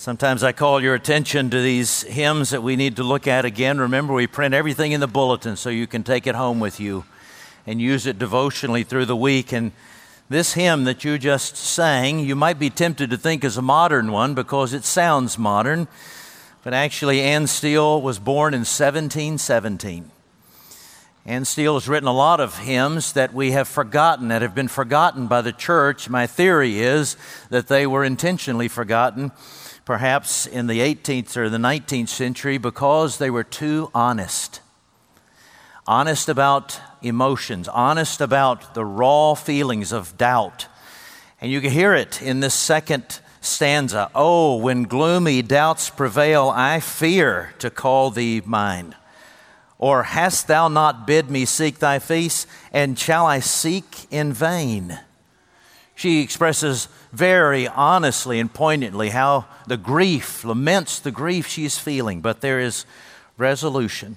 Sometimes I call your attention to these hymns that we need to look at again. Remember, we print everything in the bulletin so you can take it home with you and use it devotionally through the week. And this hymn that you just sang, you might be tempted to think is a modern one because it sounds modern, but actually, Anne Steele was born in 1717. Anne Steele has written a lot of hymns that we have forgotten, that have been forgotten by the church. My theory is that they were intentionally forgotten perhaps in the 18th or the 19th century because they were too honest. Honest about emotions, honest about the raw feelings of doubt. And you can hear it in this second stanza Oh, when gloomy doubts prevail, I fear to call thee mine. Or hast thou not bid me seek thy face, and shall I seek in vain? She expresses very honestly and poignantly how the grief, laments the grief she is feeling, but there is resolution.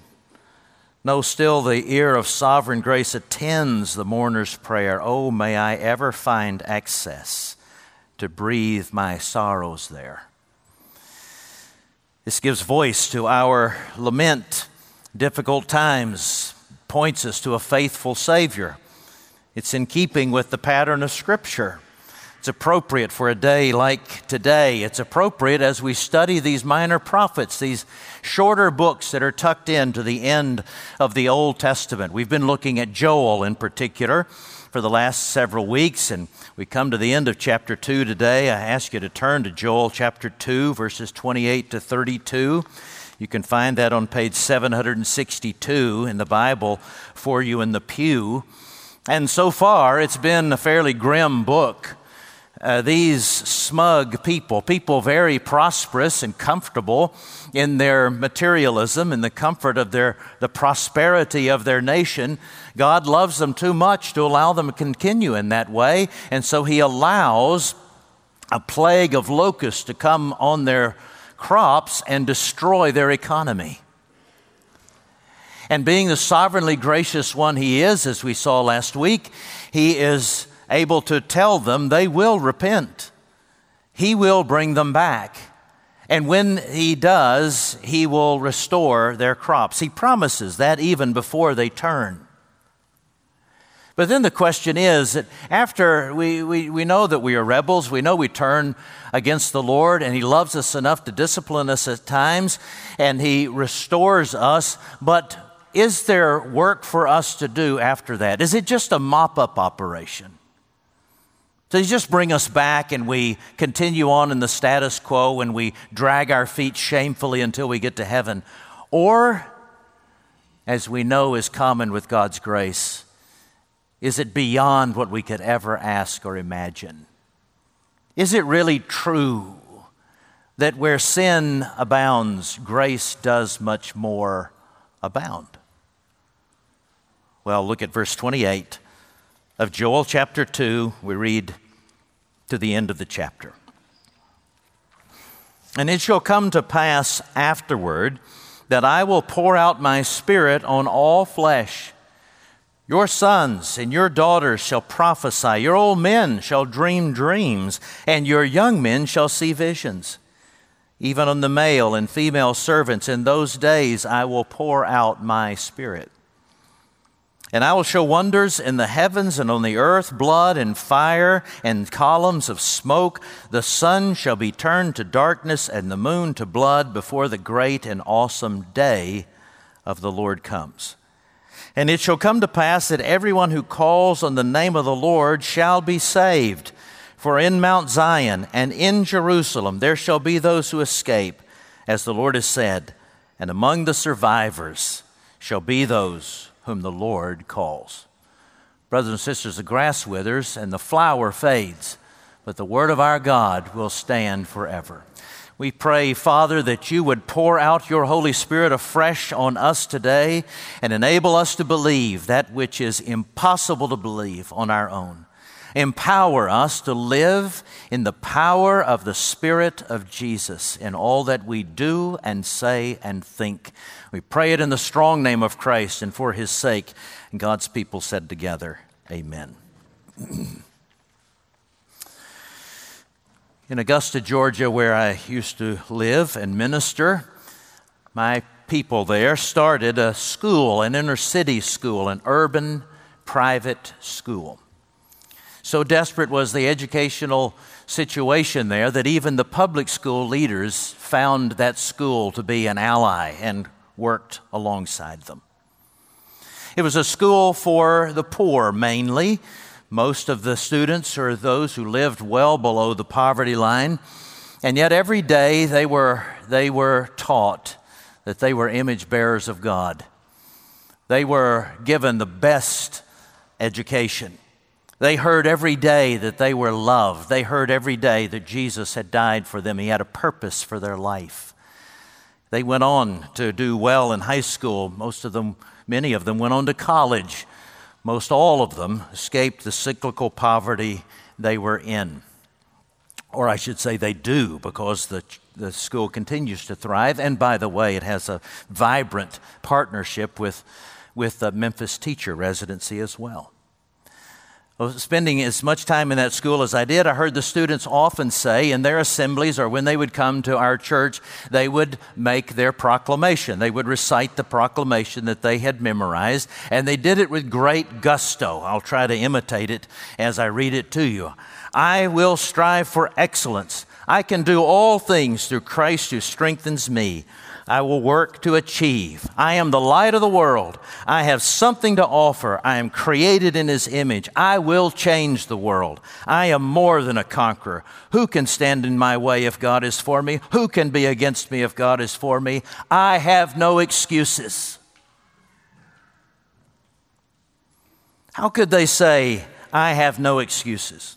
No, still the ear of sovereign grace attends the mourner's prayer. Oh, may I ever find access to breathe my sorrows there. This gives voice to our lament. Difficult times points us to a faithful Savior. It's in keeping with the pattern of Scripture. It's appropriate for a day like today. It's appropriate as we study these minor prophets, these shorter books that are tucked into the end of the Old Testament. We've been looking at Joel in particular for the last several weeks, and we come to the end of chapter 2 today. I ask you to turn to Joel chapter 2, verses 28 to 32. You can find that on page 762 in the Bible for you in the pew. And so far, it's been a fairly grim book. Uh, these smug people, people very prosperous and comfortable in their materialism and the comfort of their the prosperity of their nation, God loves them too much to allow them to continue in that way, and so He allows a plague of locusts to come on their crops and destroy their economy. And being the sovereignly gracious one he is, as we saw last week, he is able to tell them they will repent. He will bring them back. And when he does, he will restore their crops. He promises that even before they turn. But then the question is that after we, we, we know that we are rebels, we know we turn against the Lord, and He loves us enough to discipline us at times, and He restores us, but is there work for us to do after that? Is it just a mop up operation? Does you just bring us back and we continue on in the status quo and we drag our feet shamefully until we get to heaven? Or, as we know is common with God's grace, is it beyond what we could ever ask or imagine? Is it really true that where sin abounds, grace does much more abound? Well, look at verse 28 of Joel chapter 2. We read to the end of the chapter. And it shall come to pass afterward that I will pour out my spirit on all flesh. Your sons and your daughters shall prophesy, your old men shall dream dreams, and your young men shall see visions. Even on the male and female servants in those days I will pour out my spirit. And I will show wonders in the heavens and on the earth, blood and fire and columns of smoke. The sun shall be turned to darkness and the moon to blood before the great and awesome day of the Lord comes. And it shall come to pass that everyone who calls on the name of the Lord shall be saved. For in Mount Zion and in Jerusalem there shall be those who escape, as the Lord has said, and among the survivors shall be those whom the Lord calls. Brothers and sisters, the grass withers and the flower fades, but the word of our God will stand forever. We pray, Father, that you would pour out your Holy Spirit afresh on us today and enable us to believe that which is impossible to believe on our own. Empower us to live in the power of the Spirit of Jesus in all that we do and say and think. We pray it in the strong name of Christ and for his sake. And God's people said together, Amen. In Augusta, Georgia, where I used to live and minister, my people there started a school, an inner city school, an urban private school. So desperate was the educational situation there that even the public school leaders found that school to be an ally and worked alongside them. It was a school for the poor mainly, most of the students are those who lived well below the poverty line. And yet every day they were, they were taught that they were image bearers of God. They were given the best education. They heard every day that they were loved. They heard every day that Jesus had died for them. He had a purpose for their life. They went on to do well in high school. Most of them, many of them, went on to college. Most all of them escaped the cyclical poverty they were in. Or I should say, they do, because the, the school continues to thrive. And by the way, it has a vibrant partnership with, with the Memphis Teacher Residency as well spending as much time in that school as I did, I heard the students often say in their assemblies or when they would come to our church, they would make their proclamation. They would recite the proclamation that they had memorized, and they did it with great gusto. I'll try to imitate it as I read it to you. I will strive for excellence. I can do all things through Christ who strengthens me. I will work to achieve. I am the light of the world. I have something to offer. I am created in His image. I will change the world. I am more than a conqueror. Who can stand in my way if God is for me? Who can be against me if God is for me? I have no excuses. How could they say, I have no excuses?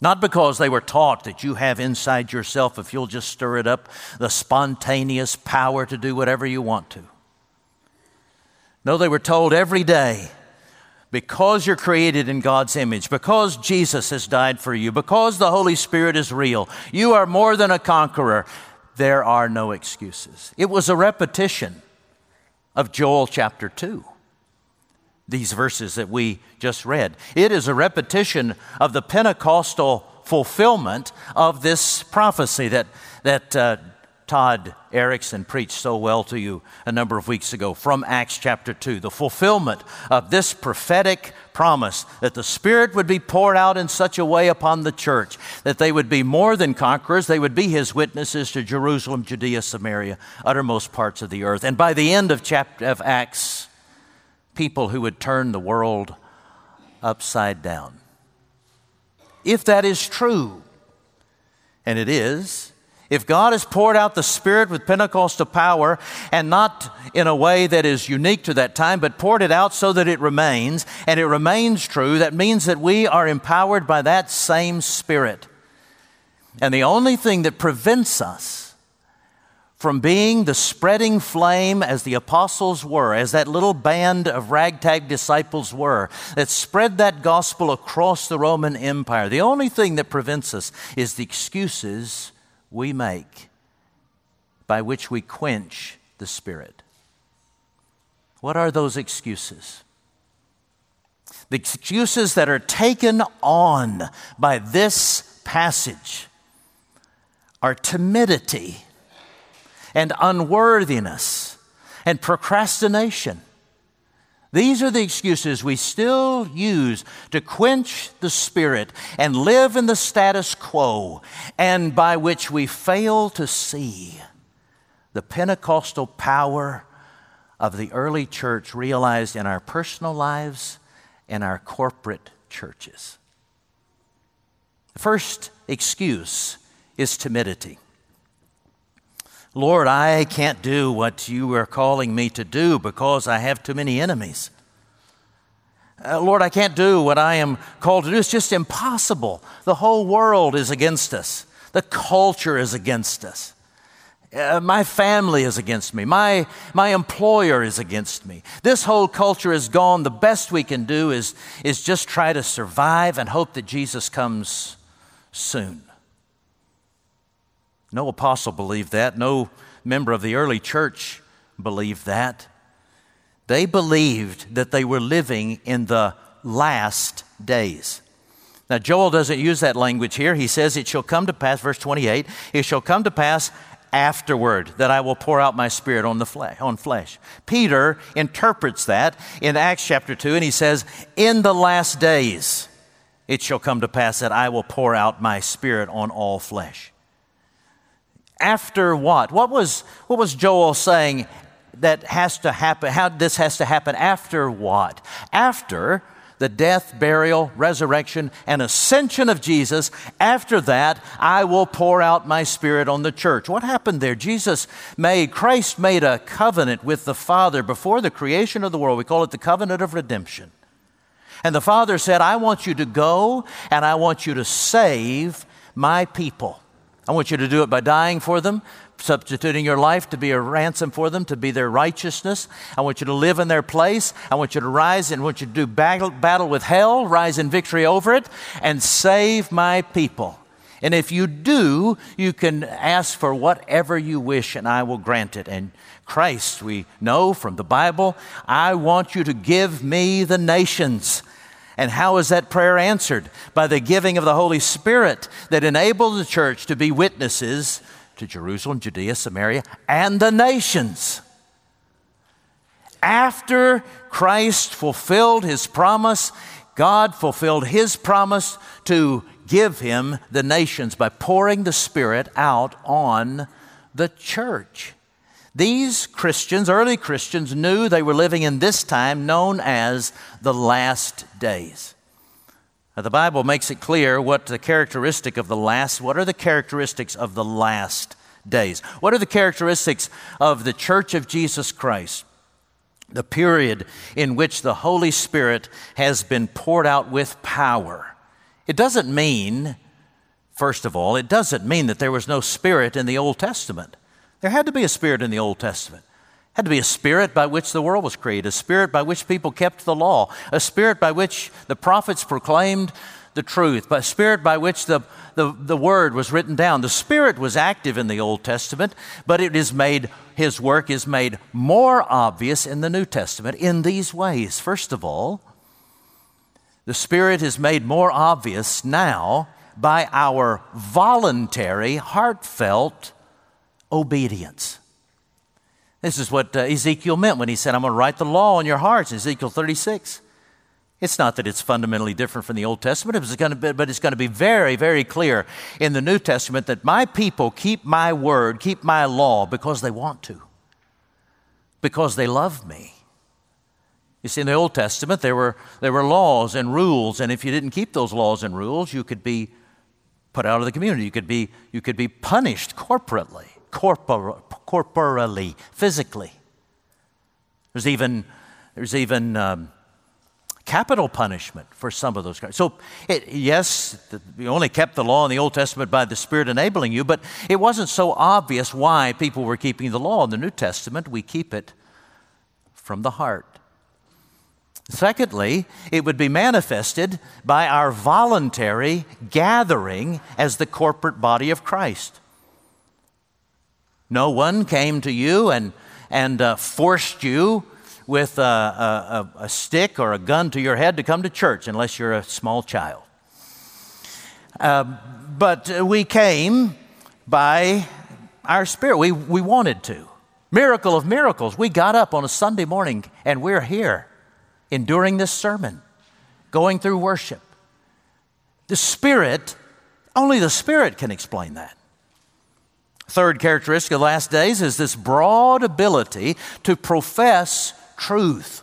Not because they were taught that you have inside yourself, if you'll just stir it up, the spontaneous power to do whatever you want to. No, they were told every day because you're created in God's image, because Jesus has died for you, because the Holy Spirit is real, you are more than a conqueror. There are no excuses. It was a repetition of Joel chapter 2 these verses that we just read. It is a repetition of the Pentecostal fulfillment of this prophecy that, that uh, Todd Erickson preached so well to you a number of weeks ago from Acts chapter 2. The fulfillment of this prophetic promise that the Spirit would be poured out in such a way upon the church that they would be more than conquerors, they would be His witnesses to Jerusalem, Judea, Samaria, uttermost parts of the earth. And by the end of, chapter, of Acts, people who would turn the world upside down. If that is true, and it is, if God has poured out the Spirit with Pentecostal power, and not in a way that is unique to that time, but poured it out so that it remains, and it remains true, that means that we are empowered by that same Spirit. And the only thing that prevents us from being the spreading flame as the apostles were, as that little band of ragtag disciples were, that spread that gospel across the Roman Empire. The only thing that prevents us is the excuses we make by which we quench the Spirit. What are those excuses? The excuses that are taken on by this passage are timidity and unworthiness and procrastination. These are the excuses we still use to quench the spirit and live in the status quo, and by which we fail to see the Pentecostal power of the early church realized in our personal lives and our corporate churches. The first excuse is timidity. Lord, I can't do what you are calling me to do because I have too many enemies. Uh, Lord, I can't do what I am called to do. It's just impossible. The whole world is against us, the culture is against us. Uh, my family is against me. My, my employer is against me. This whole culture is gone. The best we can do is, is just try to survive and hope that Jesus comes soon. No apostle believed that. No member of the early church believed that. They believed that they were living in the last days. Now, Joel doesn't use that language here. He says, It shall come to pass, verse 28, it shall come to pass afterward that I will pour out my spirit on the flesh, on flesh. Peter interprets that in Acts chapter 2 and he says, "In the last days it shall come to pass that I will pour out my spirit on all flesh." After what? What was what was Joel saying that has to happen? How this has to happen after what? After the death, burial, resurrection, and ascension of Jesus. After that, I will pour out my spirit on the church. What happened there? Jesus made, Christ made a covenant with the Father before the creation of the world. We call it the covenant of redemption. And the Father said, I want you to go and I want you to save my people. I want you to do it by dying for them, substituting your life to be a ransom for them, to be their righteousness. I want you to live in their place. I want you to rise and I want you to do battle, battle with hell, rise in victory over it, and save my people. And if you do, you can ask for whatever you wish, and I will grant it. And Christ, we know from the Bible, I want you to give me the nations. And how is that prayer answered? By the giving of the Holy Spirit that enabled the church to be witnesses to Jerusalem, Judea, Samaria, and the nations. After Christ fulfilled his promise, God fulfilled his promise to give him the nations by pouring the Spirit out on the church. These Christians, early Christians, knew they were living in this time known as the last days. Now, the Bible makes it clear what the characteristic of the last, what are the characteristics of the last days? What are the characteristics of the church of Jesus Christ? The period in which the Holy Spirit has been poured out with power. It doesn't mean, first of all, it doesn't mean that there was no Spirit in the Old Testament. There had to be a Spirit in the Old Testament had to be a spirit by which the world was created, a spirit by which people kept the law, a spirit by which the prophets proclaimed the truth, a spirit by which the, the, the word was written down. The spirit was active in the Old Testament, but it is made, his work is made more obvious in the New Testament in these ways. First of all, the spirit is made more obvious now by our voluntary, heartfelt obedience. This is what uh, Ezekiel meant when he said, I'm going to write the law on your hearts, Ezekiel 36. It's not that it's fundamentally different from the Old Testament, it's going to be, but it's going to be very, very clear in the New Testament that my people keep my word, keep my law because they want to, because they love me. You see, in the Old Testament, there were, there were laws and rules, and if you didn't keep those laws and rules, you could be put out of the community. You could be, you could be punished corporately corpor- corporally, physically. There's even, there's even um, capital punishment for some of those crimes. So, it, yes, you only kept the law in the Old Testament by the Spirit enabling you, but it wasn't so obvious why people were keeping the law in the New Testament. We keep it from the heart. Secondly, it would be manifested by our voluntary gathering as the corporate body of Christ. No one came to you and, and uh, forced you with a, a, a, stick or a gun to your head to come to church unless you're a small child. Uh, but we came by our spirit. We, we wanted to. Miracle of miracles. We got up on a Sunday morning and we're here enduring this sermon, going through worship. The Spirit, only the Spirit can explain that. Third characteristic of the last days is this broad ability to profess truth.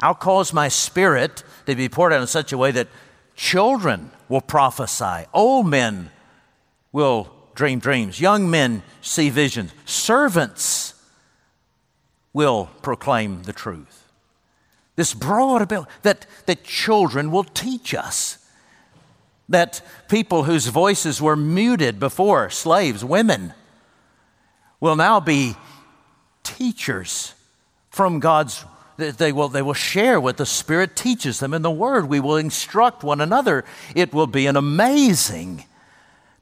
I'll cause my spirit to be poured out in such a way that children will prophesy, old men will dream dreams, young men see visions, servants will proclaim the truth. This broad ability that, that children will teach us. That people whose voices were muted before, slaves, women, will now be teachers from God's they will, they will share what the Spirit teaches them in the Word. We will instruct one another. It will be an amazing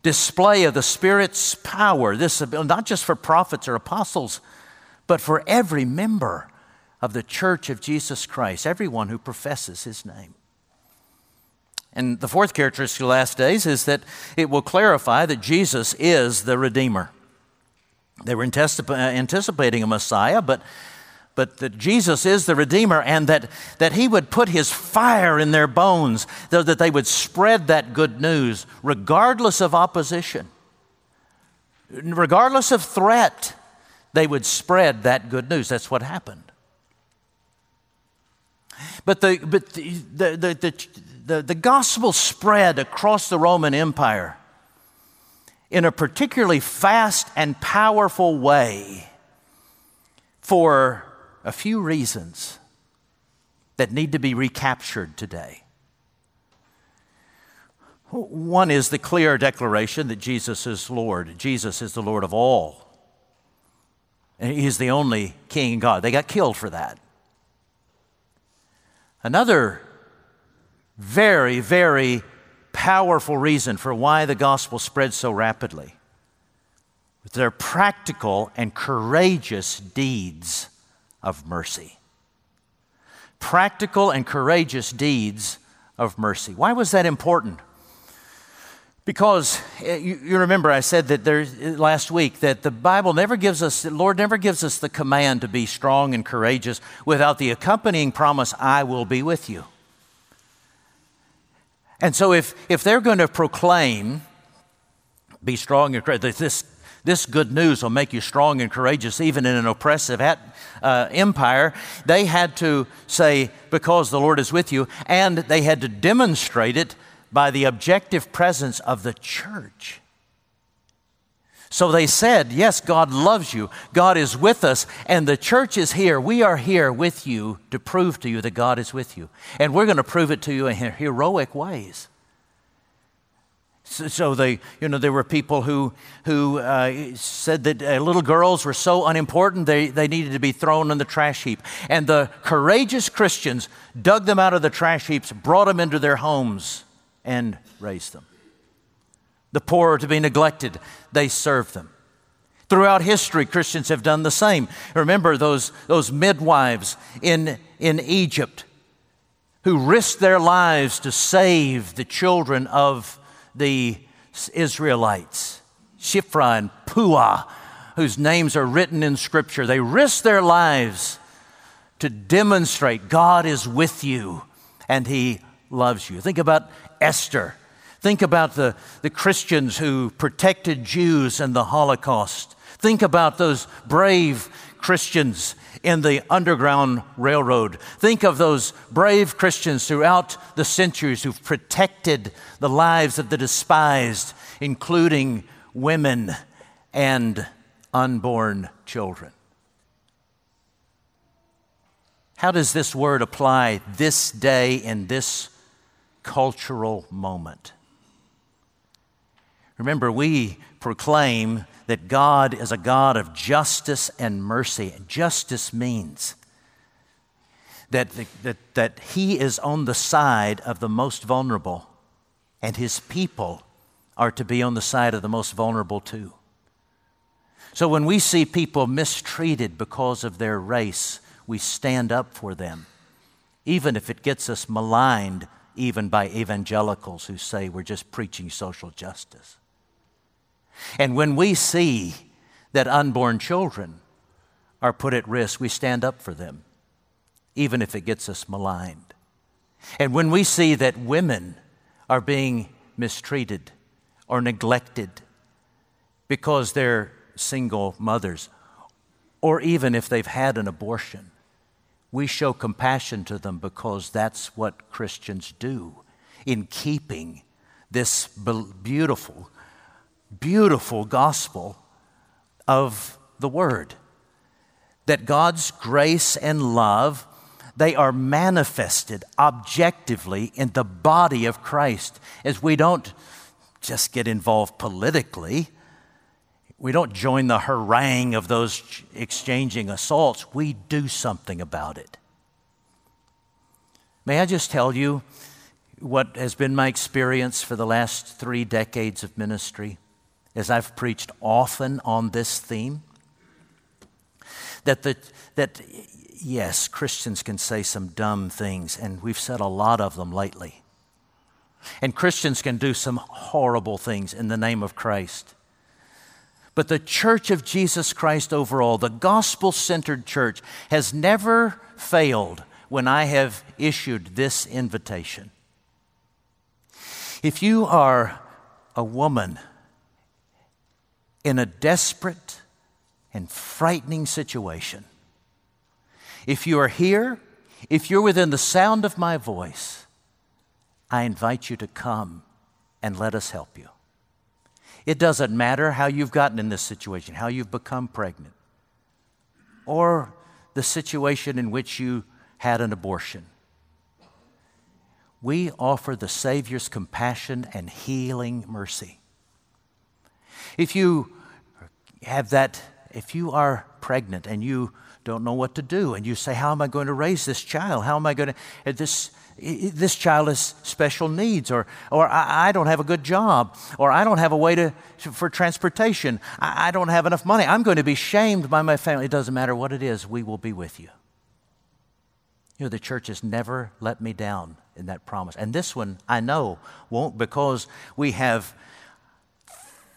display of the Spirit's power. This not just for prophets or apostles, but for every member of the church of Jesus Christ, everyone who professes his name. And the fourth characteristic of the last days is that it will clarify that Jesus is the Redeemer. They were uh, anticipating a Messiah, but, but that Jesus is the Redeemer and that, that He would put His fire in their bones, that they would spread that good news regardless of opposition, regardless of threat, they would spread that good news. That's what happened. But the, but the, the, the, the, the gospel spread across the Roman Empire in a particularly fast and powerful way for a few reasons that need to be recaptured today. One is the clear declaration that Jesus is Lord. Jesus is the Lord of all. And He is the only King and God. They got killed for that. Another very, very powerful reason for why the gospel spread so rapidly. Their practical and courageous deeds of mercy. Practical and courageous deeds of mercy. Why was that important? Because eh, you, remember I said that there last week that the Bible never gives us, the Lord never gives us the command to be strong and courageous without the accompanying promise, I will be with you. And so, if, if they're going to proclaim, be strong and courageous, this, this good news will make you strong and courageous even in an oppressive at, uh, empire, they had to say, because the Lord is with you, and they had to demonstrate it by the objective presence of the church. So they said, Yes, God loves you. God is with us, and the church is here. We are here with you to prove to you that God is with you. And we're going to prove it to you in heroic ways. So, so they, you know, there were people who, who uh, said that uh, little girls were so unimportant they, they needed to be thrown in the trash heap. And the courageous Christians dug them out of the trash heaps, brought them into their homes, and raised them the poor to be neglected, they serve them. Throughout history, Christians have done the same. Remember those, those midwives in, in Egypt who risked their lives to save the children of the Israelites, Shiphrah and Puah, whose names are written in Scripture. They risked their lives to demonstrate God is with you and He loves you. Think about Esther Think about the, the Christians who protected Jews in the Holocaust. Think about those brave Christians in the Underground Railroad. Think of those brave Christians throughout the centuries who've protected the lives of the despised, including women and unborn children. How does this word apply this day in this cultural moment? Remember, we proclaim that God is a God of justice and mercy. Justice means that, that, that He is on the side of the most vulnerable, and His people are to be on the side of the most vulnerable too. So when we see people mistreated because of their race, we stand up for them, even if it gets us maligned, even by evangelicals who say we're just preaching social justice. And when we see that unborn children are put at risk, we stand up for them, even if it gets us maligned. And when we see that women are being mistreated or neglected because they're single mothers, or even if they've had an abortion, we show compassion to them because that's what Christians do in keeping this beautiful beautiful gospel of the Word. That God's grace and love, they are manifested objectively in the body of Christ as we don't just get involved politically. We don't join the harangue of those exchanging assaults. We do something about it. May I just tell you what has been my experience for the last three decades of ministry? As I've preached often on this theme, that, the, that yes, Christians can say some dumb things, and we've said a lot of them lately. And Christians can do some horrible things in the name of Christ. But the church of Jesus Christ overall, the gospel centered church, has never failed when I have issued this invitation. If you are a woman in a desperate and frightening situation, if you are here, if you're within the sound of my voice, I invite you to come and let us help you. It doesn't matter how you've gotten in this situation, how you've become pregnant, or the situation in which you had an abortion. We offer the Savior's compassion and healing mercy. If you have that, if you are pregnant and you don't know what to do, and you say, How am I going to raise this child? How am I going to, uh, this, this child has special needs, or, or I, I, don't have a good job, or I don't have a way to, for transportation, I, I don't have enough money. I'm going to be shamed by my family. It doesn't matter what it is, we will be with you. You know, the church has never let me down in that promise. And this one, I know, won't because we have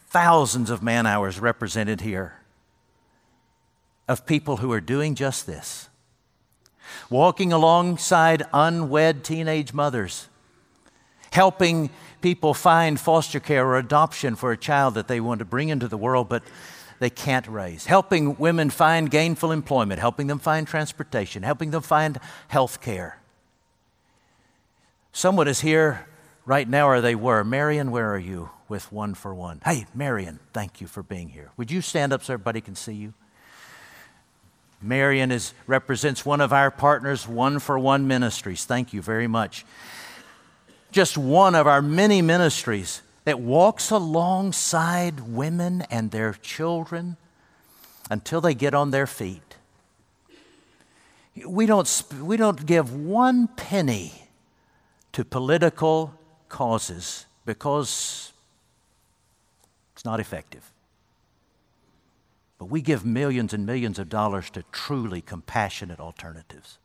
thousands of man hours represented here of people who are doing just this walking alongside unwed teenage mothers, helping people find foster care or adoption for a child that they want to bring into the world but they can't raise, helping women find gainful employment, helping them find transportation, helping them find health care. Someone is here right now, or they were. Marion, where are you with One for One? Hey, Marion, thank you for being here. Would you stand up so everybody can see you? Marion is, represents one of our partners, One for One Ministries. Thank you very much. Just one of our many ministries that walks alongside women and their children until they get on their feet. We don't, we don't give one penny to political causes because it's not effective. But we give millions and millions of dollars to truly compassionate alternatives.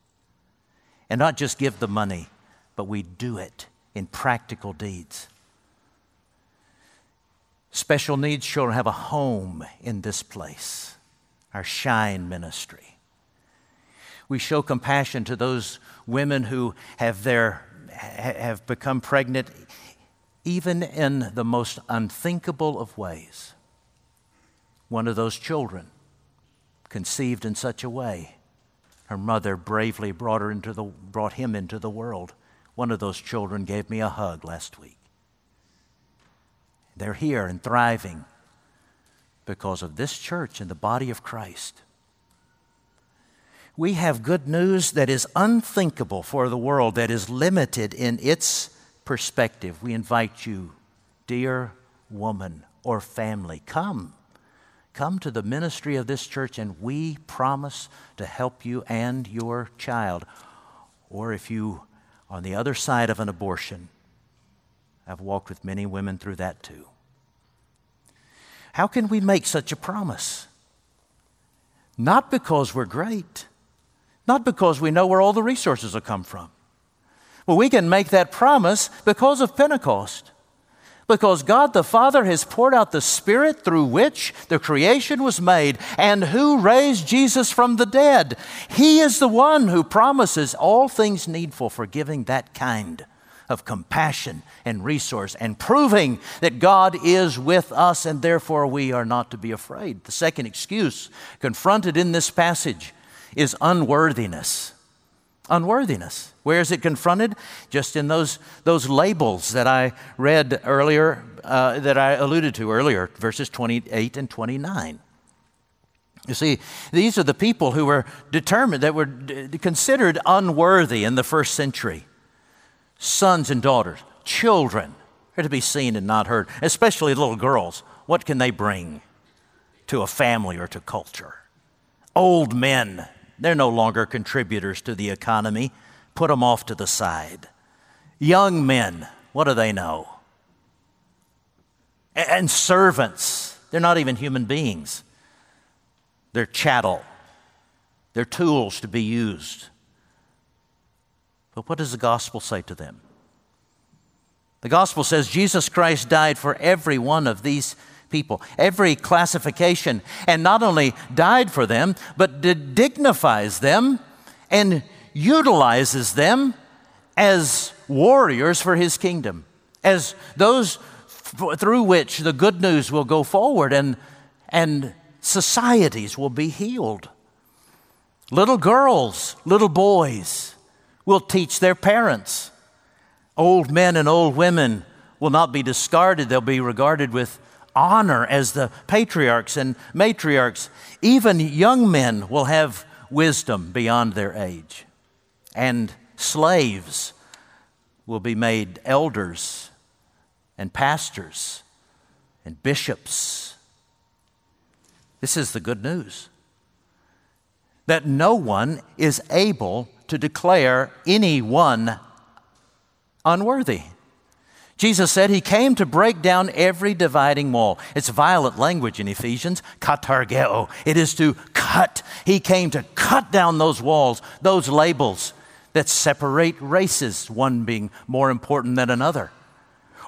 And not just give the money, but we do it in practical deeds. Special needs children have a home in this place, our Shine ministry. We show compassion to those women who have, their, have become pregnant even in the most unthinkable of ways one of those children conceived in such a way. Her mother bravely brought, her into the, brought him into the world. One of those children gave me a hug last week. They're here and thriving because of this church and the body of Christ. We have good news that is unthinkable for the world, that is limited in its perspective. We invite you, dear woman or family, come Come to the ministry of this church, and we promise to help you and your child. Or if you, on the other side of an abortion, I've walked with many women through that too. How can we make such a promise? Not because we're great, not because we know where all the resources will come from. Well, we can make that promise because of Pentecost. Because God the Father has poured out the Spirit through which the creation was made, and who raised Jesus from the dead. He is the one who promises all things needful for giving that kind of compassion and resource and proving that God is with us and therefore we are not to be afraid. The second excuse confronted in this passage is unworthiness. Unworthiness. Where is it confronted? Just in those, those labels that I read earlier, uh, that I alluded to earlier, verses 28 and 29. You see, these are the people who were determined, that were d- considered unworthy in the first century. Sons and daughters, children, are to be seen and not heard, especially little girls. What can they bring to a family or to culture? Old men, they're no longer contributors to the economy put them off to the side. Young men, what do they know? And servants, they're not even human beings. They're chattel, they're tools to be used. But what does the gospel say to them? The gospel says Jesus Christ died for every one of these people, every classification, and not only died for them, but dignifies them and utilizes them as warriors for his kingdom, as those f- through which the good news will go forward and, and societies will be healed. Little girls, little boys will teach their parents. Old men and old women will not be discarded, they'll be regarded with honor as the patriarchs and matriarchs. Even young men will have wisdom beyond their age. And slaves will be made elders and pastors and bishops. This is the good news that no one is able to declare anyone unworthy. Jesus said he came to break down every dividing wall. It's violent language in Ephesians, katargeo. It is to cut. He came to cut down those walls, those labels that separate races, one being more important than another,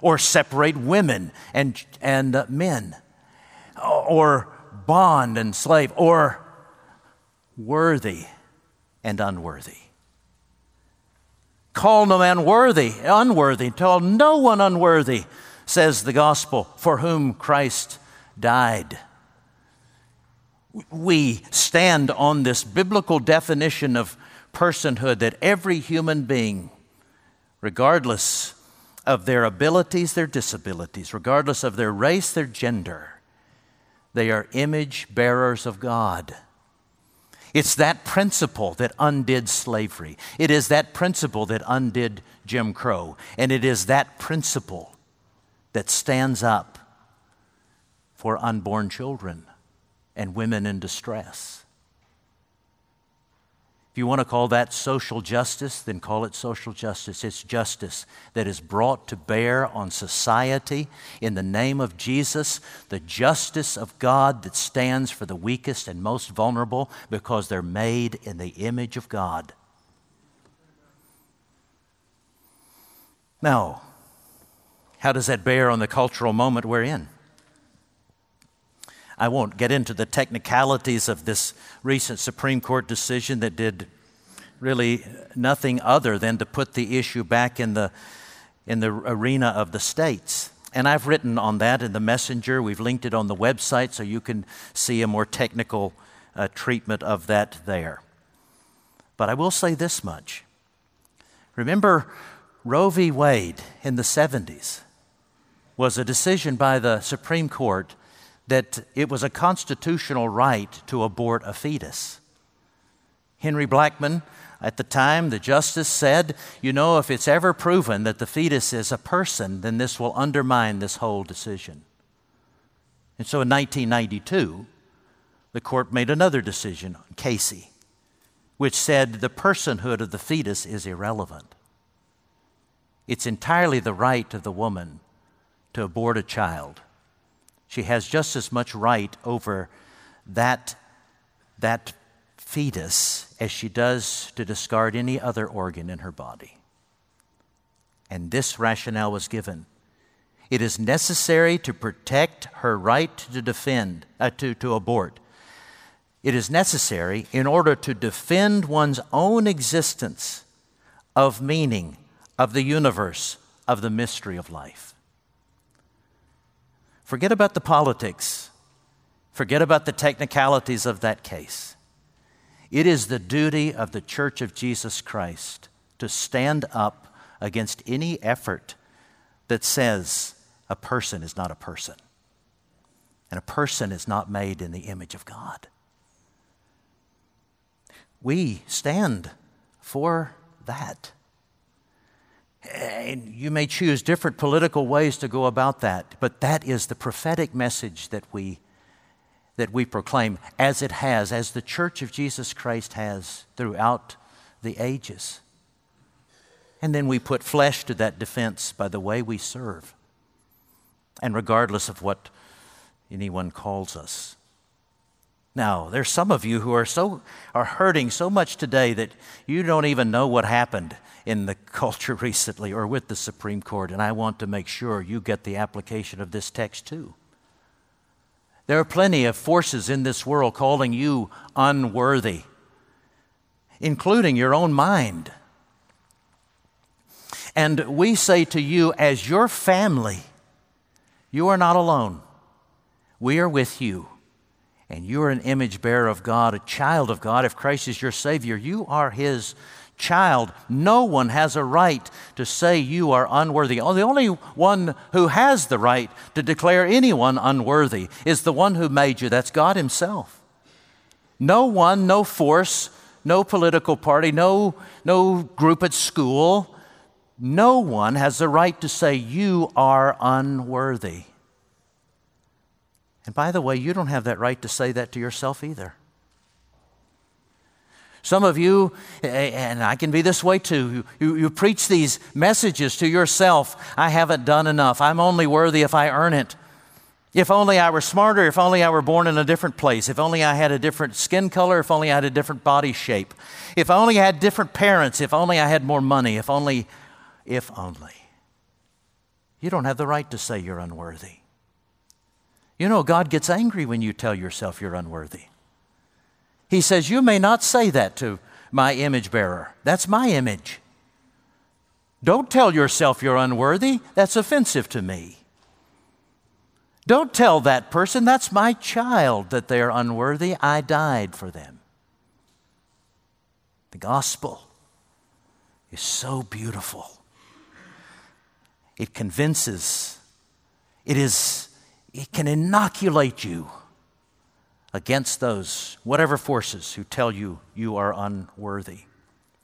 or separate women and, and uh, men, or bond and slave, or worthy and unworthy. Call no man worthy, unworthy. Tell no one unworthy, says the gospel, for whom Christ died. We stand on this biblical definition of personhood that every human being, regardless of their abilities, their disabilities, regardless of their race, their gender, they are image bearers of God. It's that principle that undid slavery. It is that principle that undid Jim Crow. And it is that principle that stands up for unborn children and women in distress. If you want to call that social justice, then call it social justice. It's justice that is brought to bear on society in the name of Jesus, the justice of God that stands for the weakest and most vulnerable because they're made in the image of God. Now, how does that bear on the cultural moment we're in? I won't get into the technicalities of this recent Supreme Court decision that did really nothing other than to put the issue back in the, in the arena of the states. And I've written on that in the messenger. We've linked it on the website so you can see a more technical uh, treatment of that there. But I will say this much. Remember, Roe v. Wade in the 70s was a decision by the Supreme Court that it was a constitutional right to abort a fetus. Henry Blackmun, at the time, the justice said, You know, if it's ever proven that the fetus is a person, then this will undermine this whole decision. And so in 1992, the court made another decision on Casey, which said the personhood of the fetus is irrelevant. It's entirely the right of the woman to abort a child she has just as much right over that, that fetus as she does to discard any other organ in her body. And this rationale was given. It is necessary to protect her right to defend, uh, to, to abort. It is necessary in order to defend one's own existence of meaning, of the universe, of the mystery of life. Forget about the politics. Forget about the technicalities of that case. It is the duty of the Church of Jesus Christ to stand up against any effort that says a person is not a person and a person is not made in the image of God. We stand for that. And you may choose different political ways to go about that, but that is the prophetic message that we, that we proclaim, as it has, as the Church of Jesus Christ has throughout the ages. And then we put flesh to that defense by the way we serve, and regardless of what anyone calls us. Now, there's some of you who are so are hurting so much today that you don't even know what happened in the culture recently or with the Supreme Court, and I want to make sure you get the application of this text too. There are plenty of forces in this world calling you unworthy, including your own mind. And we say to you, as your family, you are not alone. We are with you. And you are an image bearer of God, a child of God. If Christ is your Savior, you are His child. No one has a right to say you are unworthy. The only one who has the right to declare anyone unworthy is the one who made you. That's God Himself. No one, no force, no political party, no, no group at school, no one has the right to say you are unworthy. And by the way, you don't have that right to say that to yourself either. Some of you, and I can be this way too, you, you preach these messages to yourself I haven't done enough. I'm only worthy if I earn it. If only I were smarter, if only I were born in a different place, if only I had a different skin color, if only I had a different body shape, if only I had different parents, if only I had more money, if only if only. You don't have the right to say you're unworthy. You know, God gets angry when you tell yourself you're unworthy. He says, You may not say that to my image bearer. That's my image. Don't tell yourself you're unworthy. That's offensive to me. Don't tell that person, that's my child, that they're unworthy. I died for them. The gospel is so beautiful. It convinces, it, is, it can inoculate you against those, whatever forces, who tell you you are unworthy.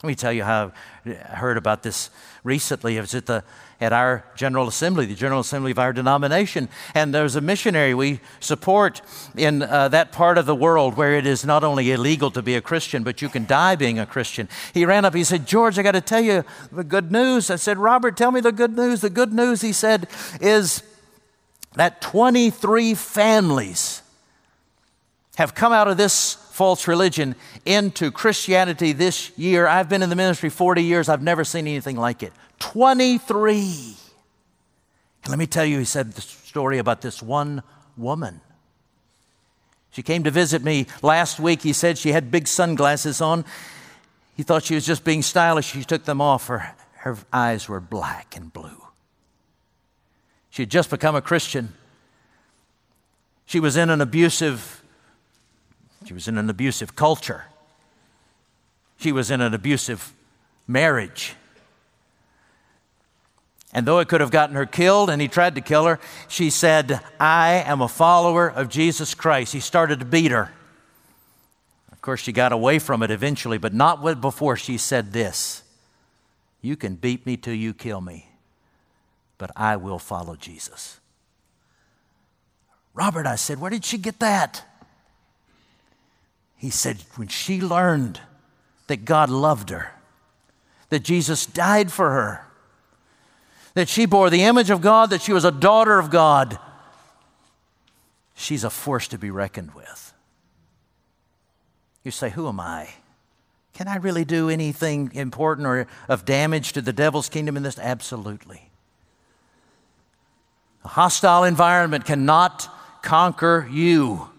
Let me tell you how I heard about this recently. It was at, the, at our General Assembly, the General Assembly of our denomination, and there's a missionary we support in uh, that part of the world where it is not only illegal to be a Christian, but you can die being a Christian. He ran up, he said, George, I got to tell you the good news. I said, Robert, tell me the good news. The good news, he said, is that 23 families have come out of this false religion into Christianity this year. I've been in the ministry 40 years, I've never seen anything like it. 23. And let me tell you, he said the story about this one woman. She came to visit me last week. He said she had big sunglasses on. He thought she was just being stylish. She took them off. Her, her eyes were black and blue. She had just become a Christian. She was in an abusive she was in an abusive culture. She was in an abusive marriage. And though it could have gotten her killed and he tried to kill her, she said, I am a follower of Jesus Christ. He started to beat her. Of course, she got away from it eventually, but not before she said this You can beat me till you kill me, but I will follow Jesus. Robert, I said, where did she get that? He said, when she learned that God loved her, that Jesus died for her, that she bore the image of God, that she was a daughter of God, she's a force to be reckoned with. You say, Who am I? Can I really do anything important or of damage to the devil's kingdom in this? Absolutely. A hostile environment cannot conquer you.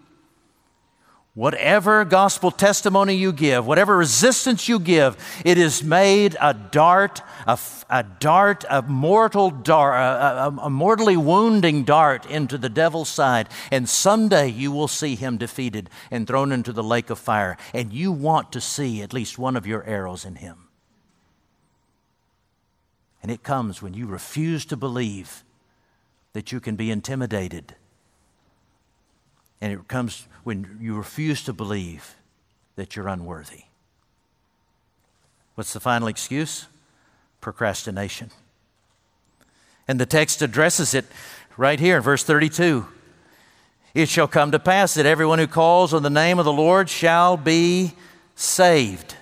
Whatever gospel testimony you give, whatever resistance you give, it is made a dart, a, a dart, a mortal dart, a, a, a mortally wounding dart into the devil's side. And someday you will see him defeated and thrown into the lake of fire. And you want to see at least one of your arrows in him. And it comes when you refuse to believe that you can be intimidated and it comes when you refuse to believe that you're unworthy. What's the final excuse? Procrastination. And the text addresses it right here in verse 32. It shall come to pass that everyone who calls on the name of the Lord shall be saved.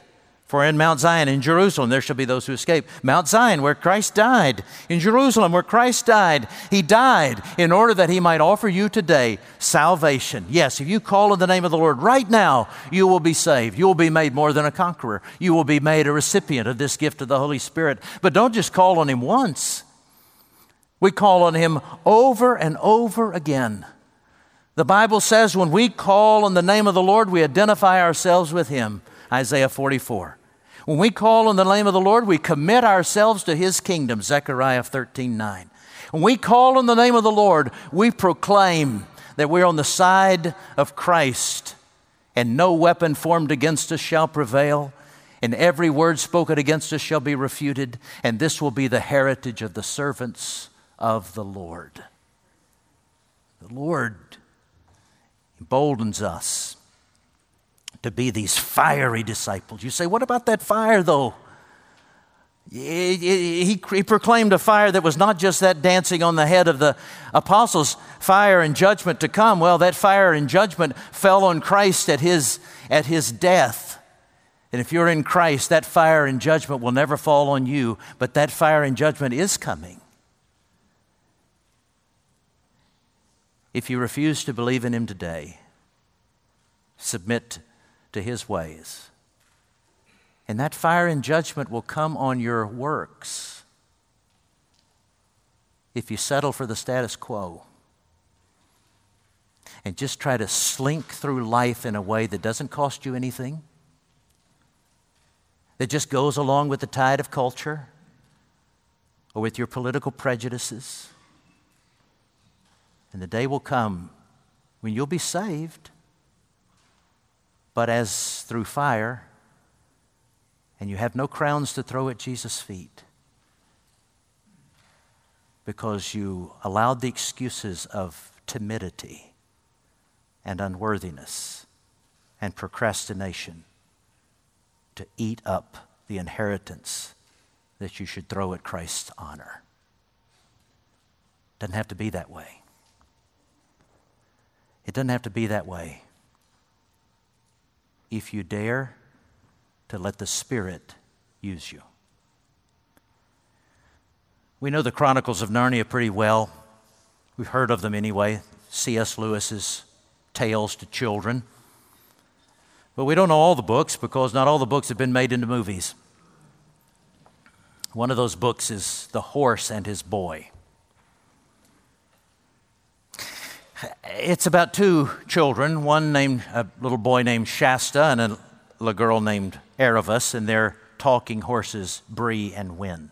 For in Mount Zion, in Jerusalem, there shall be those who escape. Mount Zion, where Christ died. In Jerusalem, where Christ died. He died in order that he might offer you today salvation. Yes, if you call on the name of the Lord right now, you will be saved. You will be made more than a conqueror. You will be made a recipient of this gift of the Holy Spirit. But don't just call on him once, we call on him over and over again. The Bible says when we call on the name of the Lord, we identify ourselves with him. Isaiah 44. When we call on the name of the Lord, we commit ourselves to his kingdom, Zechariah 13 9. When we call on the name of the Lord, we proclaim that we're on the side of Christ, and no weapon formed against us shall prevail, and every word spoken against us shall be refuted, and this will be the heritage of the servants of the Lord. The Lord emboldens us to be these fiery disciples. You say, what about that fire, though? He, proclaimed a fire that was not just that dancing on the head of the apostles, fire and judgment to come. Well, that fire and judgment fell on Christ at his, at his death. And if you're in Christ, that fire and judgment will never fall on you, but that fire and judgment is coming. If you refuse to believe in Him today, submit to his ways. And that fire and judgment will come on your works if you settle for the status quo and just try to slink through life in a way that doesn't cost you anything, that just goes along with the tide of culture or with your political prejudices. And the day will come when you'll be saved but as through fire, and you have no crowns to throw at Jesus' feet because you allowed the excuses of timidity and unworthiness and procrastination to eat up the inheritance that you should throw at Christ's honor. Doesn't have to be that way. It doesn't have to be that way if you dare to let the Spirit use you. We know the Chronicles of Narnia pretty well. We've heard of them anyway. C.S. Lewis's tales to children. But we don't know all the books because not all the books have been made into movies. One of those books is The Horse and His Boy. It's about two children, one named a little boy named Shasta and a little girl named Aravis, and they're talking horses Bree and Hwin.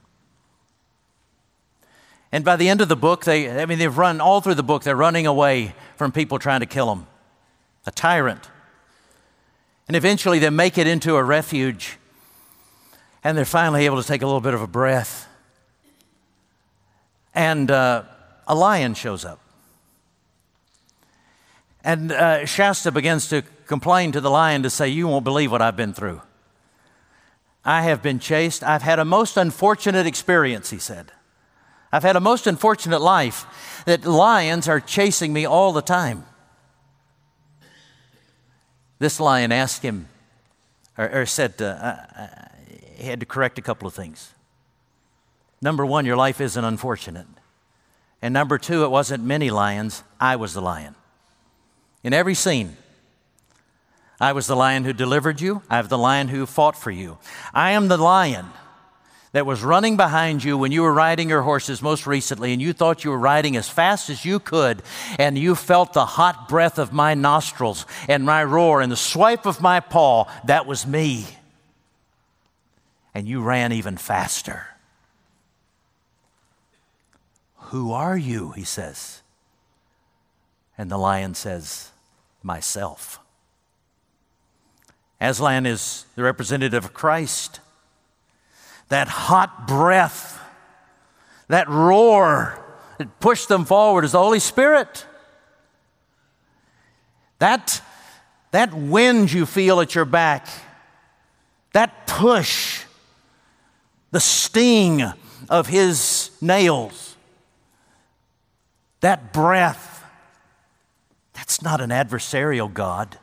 And by the end of the book, they, I mean, they've run all through the book, they're running away from people trying to kill them, a tyrant. And eventually they make it into a refuge, and they're finally able to take a little bit of a breath. And uh, a lion shows up. And uh, Shasta begins to complain to the lion to say, You won't believe what I've been through. I have been chased. I've had a most unfortunate experience, he said. I've had a most unfortunate life that lions are chasing me all the time. This lion asked him, or, or said, uh, uh, uh had to correct a couple of things. Number one, your life isn't unfortunate. And number two, it wasn't many lions, I was the lion in every scene. I was the lion who delivered you. I am the lion who fought for you. I am the lion that was running behind you when you were riding your horses most recently and you thought you were riding as fast as you could and you felt the hot breath of my nostrils and my roar and the swipe of my paw. That was me. And you ran even faster. Who are you? He says. And the lion says, Myself. Aslan is the representative of Christ. That hot breath, that roar that pushed them forward is the Holy Spirit. That, that wind you feel at your back, that push, the sting of his nails, that breath, that's not an adversarial God.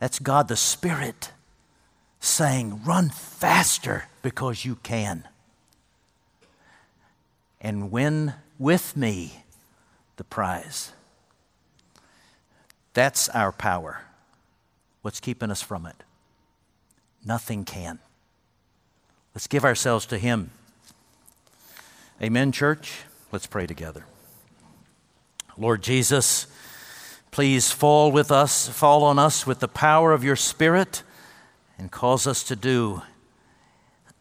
That's God the Spirit saying, Run faster because you can. And win with me the prize. That's our power. What's keeping us from it? Nothing can. Let's give ourselves to Him. Amen, church? Let's pray together. Lord Jesus, please fall with us, fall on us with the power of your Spirit and cause us to do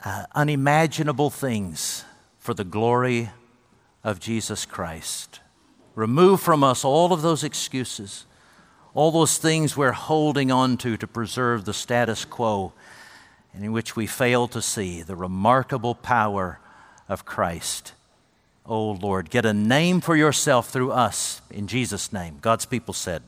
uh, unimaginable things for the glory of Jesus Christ. Remove from us all of those excuses, all those things we're holding on to to preserve the status quo, and in which we fail to see the remarkable power of Christ. Oh Lord, get a name for yourself through us in Jesus' name. God's people said.